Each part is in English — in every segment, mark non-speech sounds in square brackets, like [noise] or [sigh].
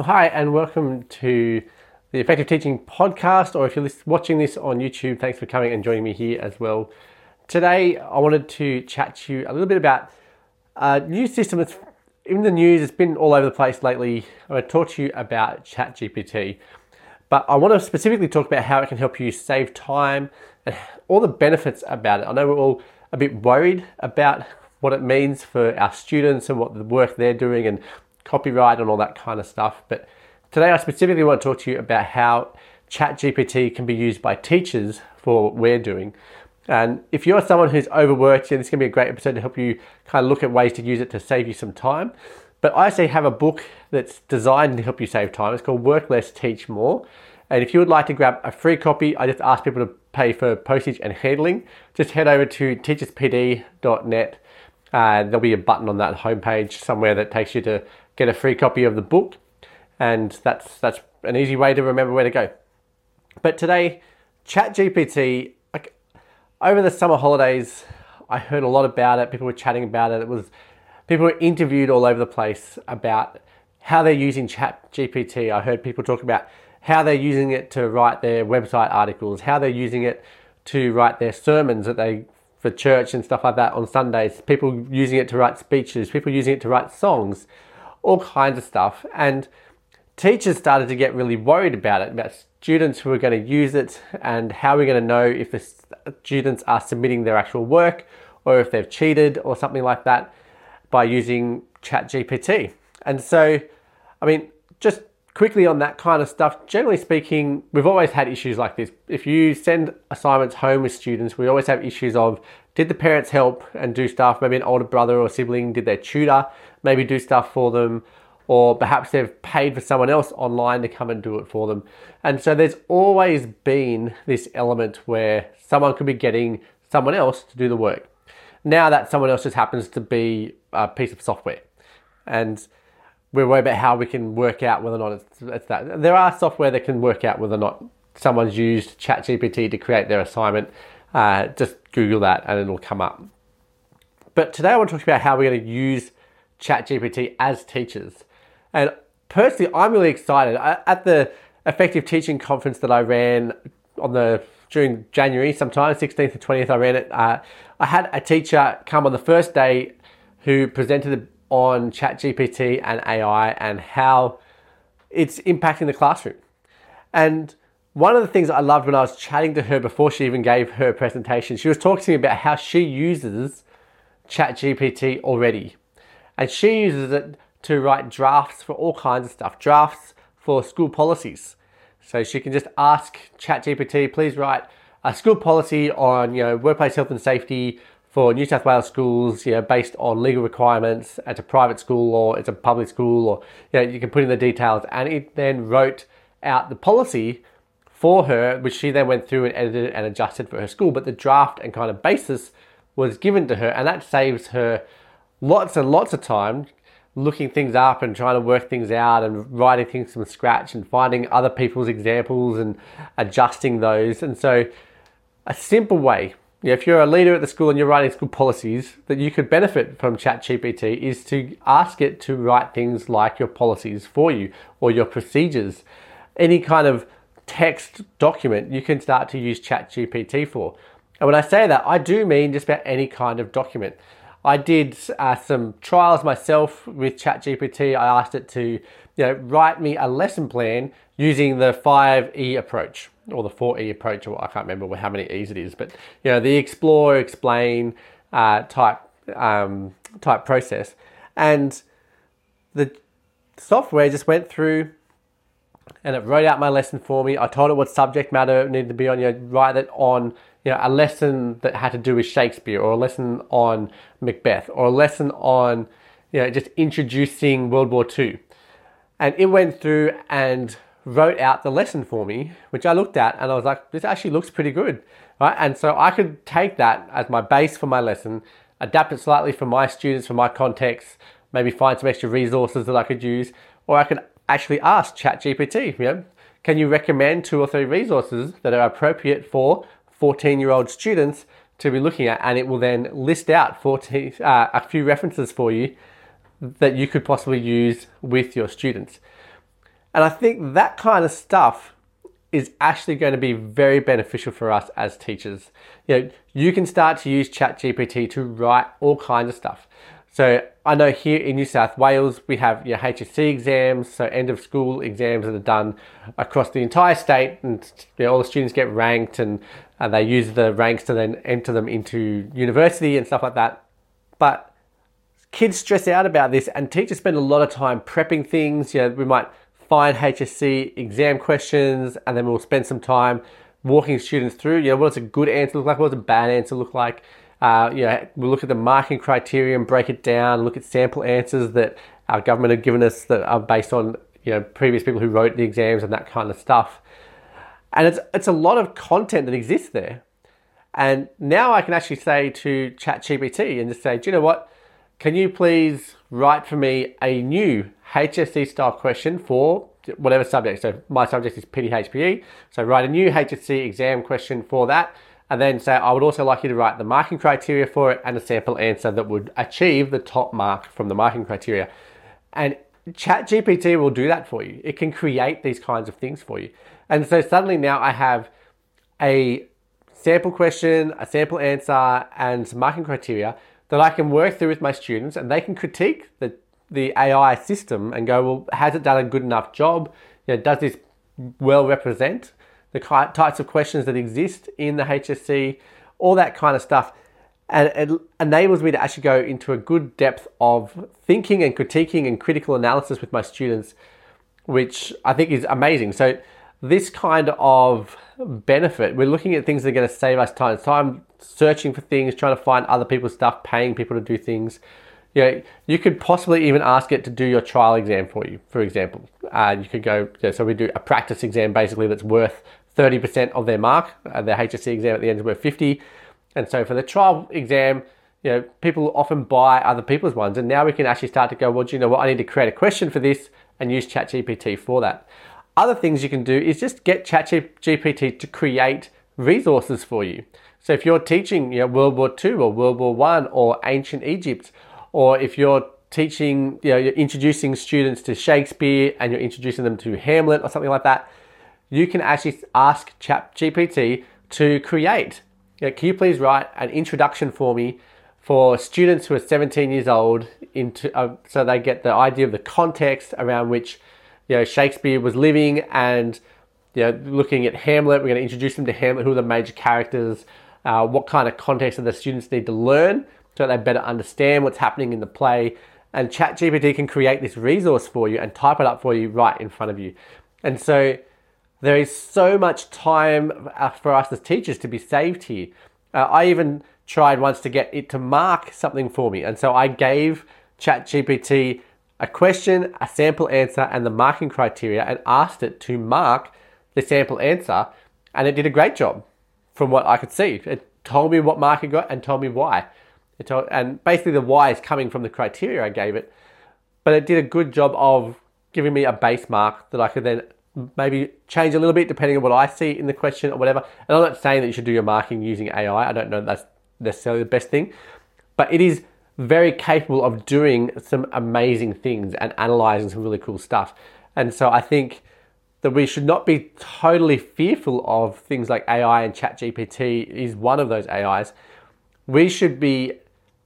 Hi, and welcome to the Effective Teaching Podcast, or if you're watching this on YouTube, thanks for coming and joining me here as well. Today, I wanted to chat to you a little bit about a new system that's in the news, it's been all over the place lately. I'm going to talk to you about ChatGPT, but I want to specifically talk about how it can help you save time and all the benefits about it. I know we're all a bit worried about what it means for our students and what the work they're doing and copyright and all that kind of stuff. But today I specifically want to talk to you about how ChatGPT can be used by teachers for what we're doing. And if you're someone who's overworked, yeah, this is going to be a great episode to help you kind of look at ways to use it to save you some time. But I actually have a book that's designed to help you save time. It's called Work Less, Teach More. And if you would like to grab a free copy, I just ask people to pay for postage and handling. Just head over to teacherspd.net. Uh, there'll be a button on that homepage somewhere that takes you to get a free copy of the book, and that's that's an easy way to remember where to go. But today, ChatGPT. Over the summer holidays, I heard a lot about it. People were chatting about it. It was people were interviewed all over the place about how they're using ChatGPT. I heard people talk about how they're using it to write their website articles, how they're using it to write their sermons that they for church and stuff like that on Sundays. People using it to write speeches, people using it to write songs all kinds of stuff. And teachers started to get really worried about it, about students who are going to use it and how we're going to know if the students are submitting their actual work or if they've cheated or something like that by using ChatGPT. And so, I mean, just quickly on that kind of stuff, generally speaking, we've always had issues like this. If you send assignments home with students, we always have issues of did the parents help and do stuff? Maybe an older brother or sibling, did their tutor maybe do stuff for them? Or perhaps they've paid for someone else online to come and do it for them. And so there's always been this element where someone could be getting someone else to do the work. Now that someone else just happens to be a piece of software. And we're worried about how we can work out whether or not it's, it's that. There are software that can work out whether or not someone's used ChatGPT to create their assignment uh, just Google that and it'll come up. But today I want to talk about how we're going to use ChatGPT as teachers. And personally, I'm really excited. At the effective teaching conference that I ran on the during January, sometime 16th to 20th, I ran it. Uh, I had a teacher come on the first day who presented on ChatGPT and AI and how it's impacting the classroom. And one of the things I loved when I was chatting to her before she even gave her presentation, she was talking to me about how she uses ChatGPT already. And she uses it to write drafts for all kinds of stuff, drafts for school policies. So she can just ask ChatGPT, please write a school policy on you know workplace health and safety for New South Wales schools, you know, based on legal requirements. It's a private school or it's a public school, or you know, you can put in the details. And it then wrote out the policy for her, which she then went through and edited and adjusted for her school. But the draft and kind of basis was given to her, and that saves her lots and lots of time looking things up and trying to work things out and writing things from scratch and finding other people's examples and adjusting those. And so, a simple way, if you're a leader at the school and you're writing school policies, that you could benefit from ChatGPT is to ask it to write things like your policies for you or your procedures, any kind of text document you can start to use ChatGPT for. And when I say that, I do mean just about any kind of document. I did uh, some trials myself with ChatGPT. I asked it to, you know, write me a lesson plan using the 5E approach or the 4E approach, or I can't remember how many E's it is, but you know, the explore, explain uh, type um, type process. And the software just went through and it wrote out my lesson for me. I told it what subject matter it needed to be on. You know, write it on you know a lesson that had to do with Shakespeare, or a lesson on Macbeth, or a lesson on you know just introducing World War II. And it went through and wrote out the lesson for me, which I looked at and I was like, this actually looks pretty good, right? And so I could take that as my base for my lesson, adapt it slightly for my students, for my context, maybe find some extra resources that I could use, or I could actually ask ChatGPT, you know, can you recommend two or three resources that are appropriate for 14 year old students to be looking at? And it will then list out 14, uh, a few references for you that you could possibly use with your students. And I think that kind of stuff is actually going to be very beneficial for us as teachers. You know, you can start to use ChatGPT to write all kinds of stuff. So I know here in New South Wales we have your HSC exams, so end of school exams that are done across the entire state, and you know, all the students get ranked, and uh, they use the ranks to then enter them into university and stuff like that. But kids stress out about this, and teachers spend a lot of time prepping things. You know, we might find HSC exam questions, and then we'll spend some time walking students through. You know, what does a good answer look like? What does a bad answer look like? Uh, you know, we'll look at the marking criteria and break it down. Look at sample answers that our government have given us that are based on you know previous people who wrote the exams and that kind of stuff. And it's it's a lot of content that exists there. And now I can actually say to ChatGPT and just say, do you know what? Can you please write for me a new HSC style question for whatever subject? So my subject is PDHPE. So write a new HSC exam question for that. And then say, I would also like you to write the marking criteria for it and a sample answer that would achieve the top mark from the marking criteria. And ChatGPT will do that for you. It can create these kinds of things for you. And so suddenly now I have a sample question, a sample answer, and some marking criteria that I can work through with my students and they can critique the, the AI system and go, well, has it done a good enough job? You know, does this well represent the types of questions that exist in the HSC, all that kind of stuff. And it enables me to actually go into a good depth of thinking and critiquing and critical analysis with my students, which I think is amazing. So, this kind of benefit, we're looking at things that are going to save us time. So I'm searching for things, trying to find other people's stuff, paying people to do things. You know, you could possibly even ask it to do your trial exam for you, for example. Uh, you could go, so we do a practice exam basically that's worth 30% of their mark. Uh, their HSC exam at the end is worth 50. And so for the trial exam, you know, people often buy other people's ones. And now we can actually start to go, well, do you know what? I need to create a question for this and use ChatGPT for that. Other things you can do is just get ChatGPT to create resources for you. So if you're teaching you know, World War II or World War One or ancient Egypt, or if you're teaching, you know, you're introducing students to Shakespeare and you're introducing them to Hamlet or something like that, you can actually ask ChatGPT to create. You know, can you please write an introduction for me for students who are 17 years old into uh, so they get the idea of the context around which you know Shakespeare was living and you know looking at Hamlet. We're going to introduce them to Hamlet. Who are the major characters? Uh, what kind of context do the students need to learn so that they better understand what's happening in the play? And ChatGPT can create this resource for you and type it up for you right in front of you. And so there is so much time uh, for us as teachers to be saved here. Uh, I even tried once to get it to mark something for me. And so I gave ChatGPT a question, a sample answer, and the marking criteria and asked it to mark the sample answer. And it did a great job from what I could see. It told me what mark it got and told me why. It told, and basically the why is coming from the criteria I gave it. But it did a good job of giving me a base mark that I could then maybe change a little bit depending on what I see in the question or whatever. And I'm not saying that you should do your marking using AI. I don't know that's necessarily the best thing, but it is very capable of doing some amazing things and analyzing some really cool stuff. And so I think that we should not be totally fearful of things like AI and ChatGPT is one of those AIs. We should be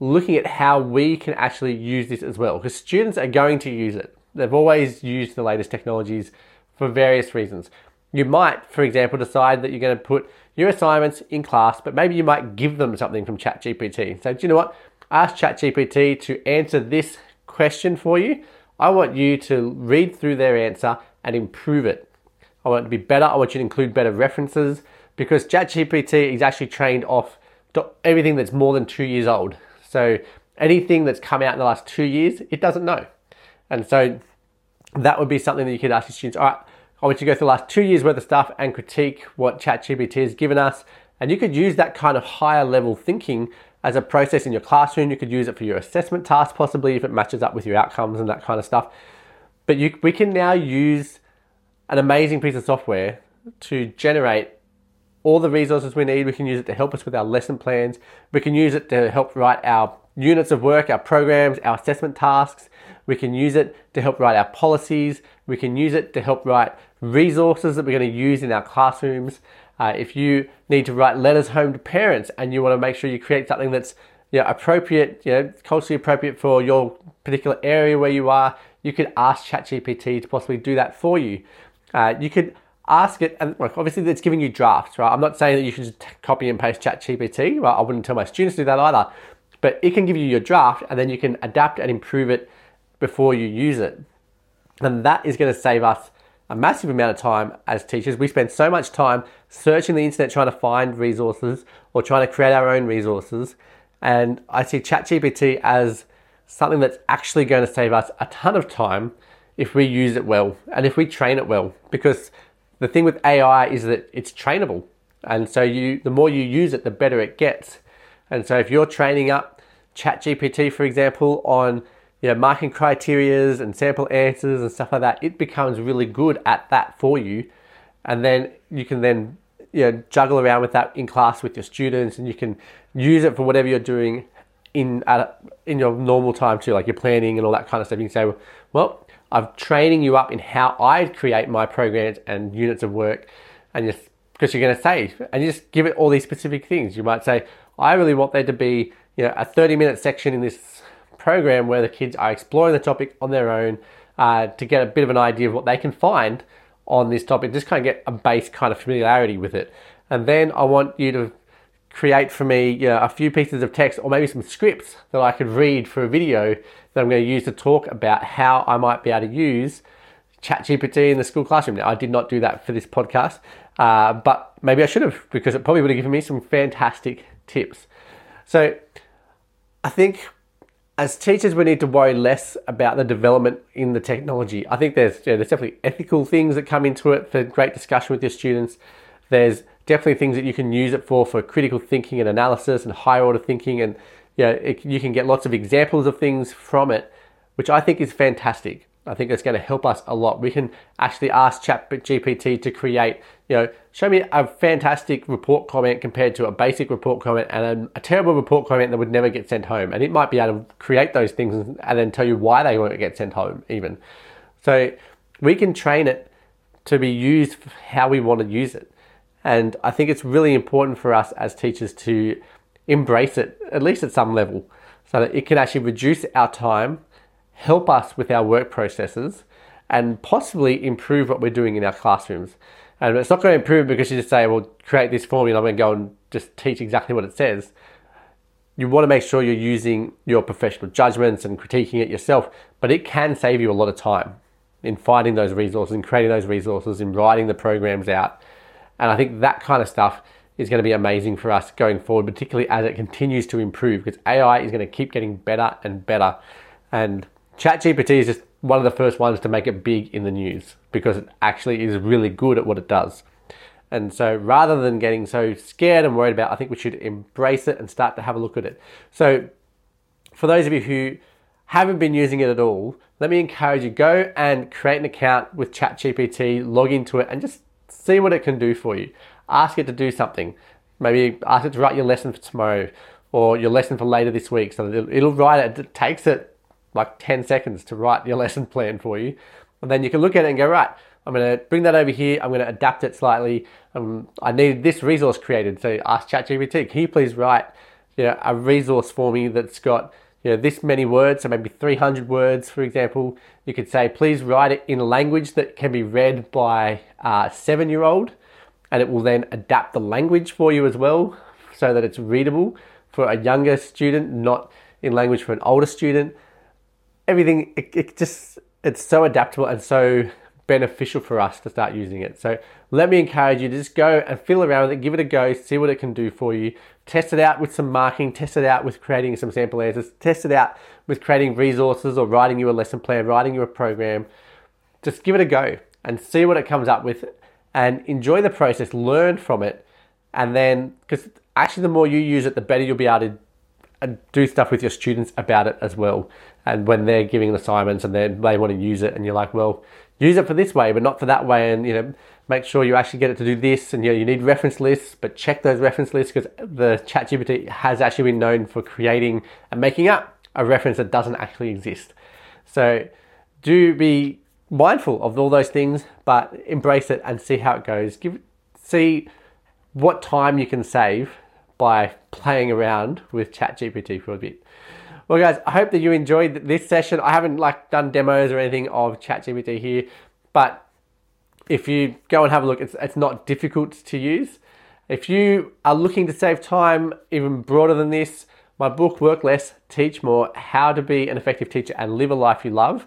looking at how we can actually use this as well because students are going to use it. They've always used the latest technologies for various reasons. You might, for example, decide that you're going to put your assignments in class, but maybe you might give them something from ChatGPT. So, do you know what? Ask ChatGPT to answer this question for you. I want you to read through their answer and improve it. I want it to be better. I want you to include better references because ChatGPT is actually trained off everything that's more than two years old. So anything that's come out in the last two years, it doesn't know. And so that would be something that you could ask your students. All right, I want you to go through the last two years worth of stuff and critique what ChatGPT has given us. And you could use that kind of higher level thinking as a process in your classroom. You could use it for your assessment task, possibly if it matches up with your outcomes and that kind of stuff. But you, we can now use an amazing piece of software to generate all the resources we need. We can use it to help us with our lesson plans. We can use it to help write our units of work, our programs, our assessment tasks. We can use it to help write our policies. We can use it to help write resources that we're going to use in our classrooms. Uh, if you need to write letters home to parents and you want to make sure you create something that's you know, appropriate, you know, culturally appropriate for your particular area where you are, you could ask ChatGPT to possibly do that for you. Uh, you could ask it, and obviously it's giving you drafts, right? I'm not saying that you should just copy and paste ChatGPT. Right? I wouldn't tell my students to do that either. But it can give you your draft, and then you can adapt and improve it before you use it. And that is going to save us a massive amount of time as teachers. We spend so much time searching the internet trying to find resources or trying to create our own resources. And I see ChatGPT as something that's actually going to save us a ton of time if we use it well and if we train it well. Because the thing with AI is that it's trainable. And so you the more you use it, the better it gets. And so if you're training up ChatGPT, for example, on you know, marking criterias and sample answers and stuff like that, it becomes really good at that for you. And then you can then you know, juggle around with that in class with your students and you can use it for whatever you're doing in in your normal time too, like your planning and all that kind of stuff. You can say, well, I'm training you up in how I create my programs and units of work, and just because you're going to say, and you just give it all these specific things. You might say, I really want there to be, you know, a 30 minute section in this program where the kids are exploring the topic on their own uh, to get a bit of an idea of what they can find on this topic, just kind of get a base kind of familiarity with it. And then I want you to create for me you know, a few pieces of text or maybe some scripts that I could read for a video that I'm going to use to talk about how I might be able to use ChatGPT in the school classroom. Now, I did not do that for this podcast, uh, but maybe I should have because it probably would have given me some fantastic tips. So I think as teachers, we need to worry less about the development in the technology. I think there's, you know, there's definitely ethical things that come into it for great discussion with your students. There's definitely things that you can use it for for critical thinking and analysis and higher order thinking and you know it, you can get lots of examples of things from it which i think is fantastic i think it's going to help us a lot. We can actually ask chat gpt to create you know show me a fantastic report comment compared to a basic report comment and a, a terrible report comment that would never get sent home. And it might be able to create those things and then tell you why they won't get sent home even. So we can train it to be used how we want to use it. And I think it's really important for us as teachers to embrace it, at least at some level, so that it can actually reduce our time, help us with our work processes, and possibly improve what we're doing in our classrooms. And it's not going to improve because you just say, well, create this formula, and I'm going to go and just teach exactly what it says. You want to make sure you're using your professional judgments and critiquing it yourself, but it can save you a lot of time in finding those resources in creating those resources in writing the programs out and I think that kind of stuff is going to be amazing for us going forward, particularly as it continues to improve because AI is going to keep getting better and better. And ChatGPT is just one of the first ones to make it big in the news because it actually is really good at what it does. And so rather than getting so scared and worried about, I think we should embrace it and start to have a look at it. So for those of you who haven't been using it at all, let me encourage you go and create an account with ChatGPT, log into it and just See what it can do for you. Ask it to do something. Maybe ask it to write your lesson for tomorrow or your lesson for later this week. So it'll, it'll write it. It takes it like 10 seconds to write your [laughs] lesson plan for you. And then you can look at it and go, right, I'm going to bring that over here. I'm going to adapt it slightly. Um, I need this resource created. So ask ChatGPT, can you please write you know, a resource for me that's got you know, this many words, so maybe 300 words, for example, you could say, please write it in a language that can be read by a seven year old, and it will then adapt the language for you as well so that it's readable for a younger student, not in language for an older student. Everything, it, it just, it's so adaptable and so beneficial for us to start using it. So let me encourage you to just go and feel around with it, give it a go, see what it can do for you. Test it out with some marking, test it out with creating some sample answers, test it out with creating resources or writing you a lesson plan, writing you a program. Just give it a go and see what it comes up with and enjoy the process, learn from it. And then, because actually, the more you use it, the better you'll be able to uh, do stuff with your students about it as well. And when they're giving assignments and they want to use it, and you're like, well, use it for this way, but not for that way, and you know, make sure you actually get it to do this. And you know, you need reference lists, but check those reference lists because the ChatGPT has actually been known for creating and making up a reference that doesn't actually exist. So do be mindful of all those things, but embrace it and see how it goes. Give see what time you can save by playing around with ChatGPT for a bit. Well, guys, I hope that you enjoyed this session. I haven't like done demos or anything of ChatGPT here, but if you go and have a look, it's, it's not difficult to use. If you are looking to save time even broader than this, my book, Work Less, Teach More How to Be an Effective Teacher and Live a Life You Love.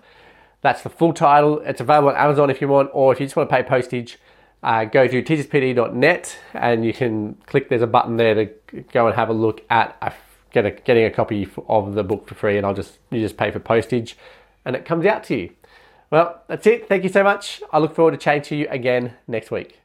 That's the full title. It's available on Amazon if you want, or if you just want to pay postage, uh, go to teacherspd.net and you can click, there's a button there to go and have a look at a, get a, getting a copy of the book for free, and I'll just you just pay for postage and it comes out to you. Well, that's it. Thank you so much. I look forward to chatting to you again next week.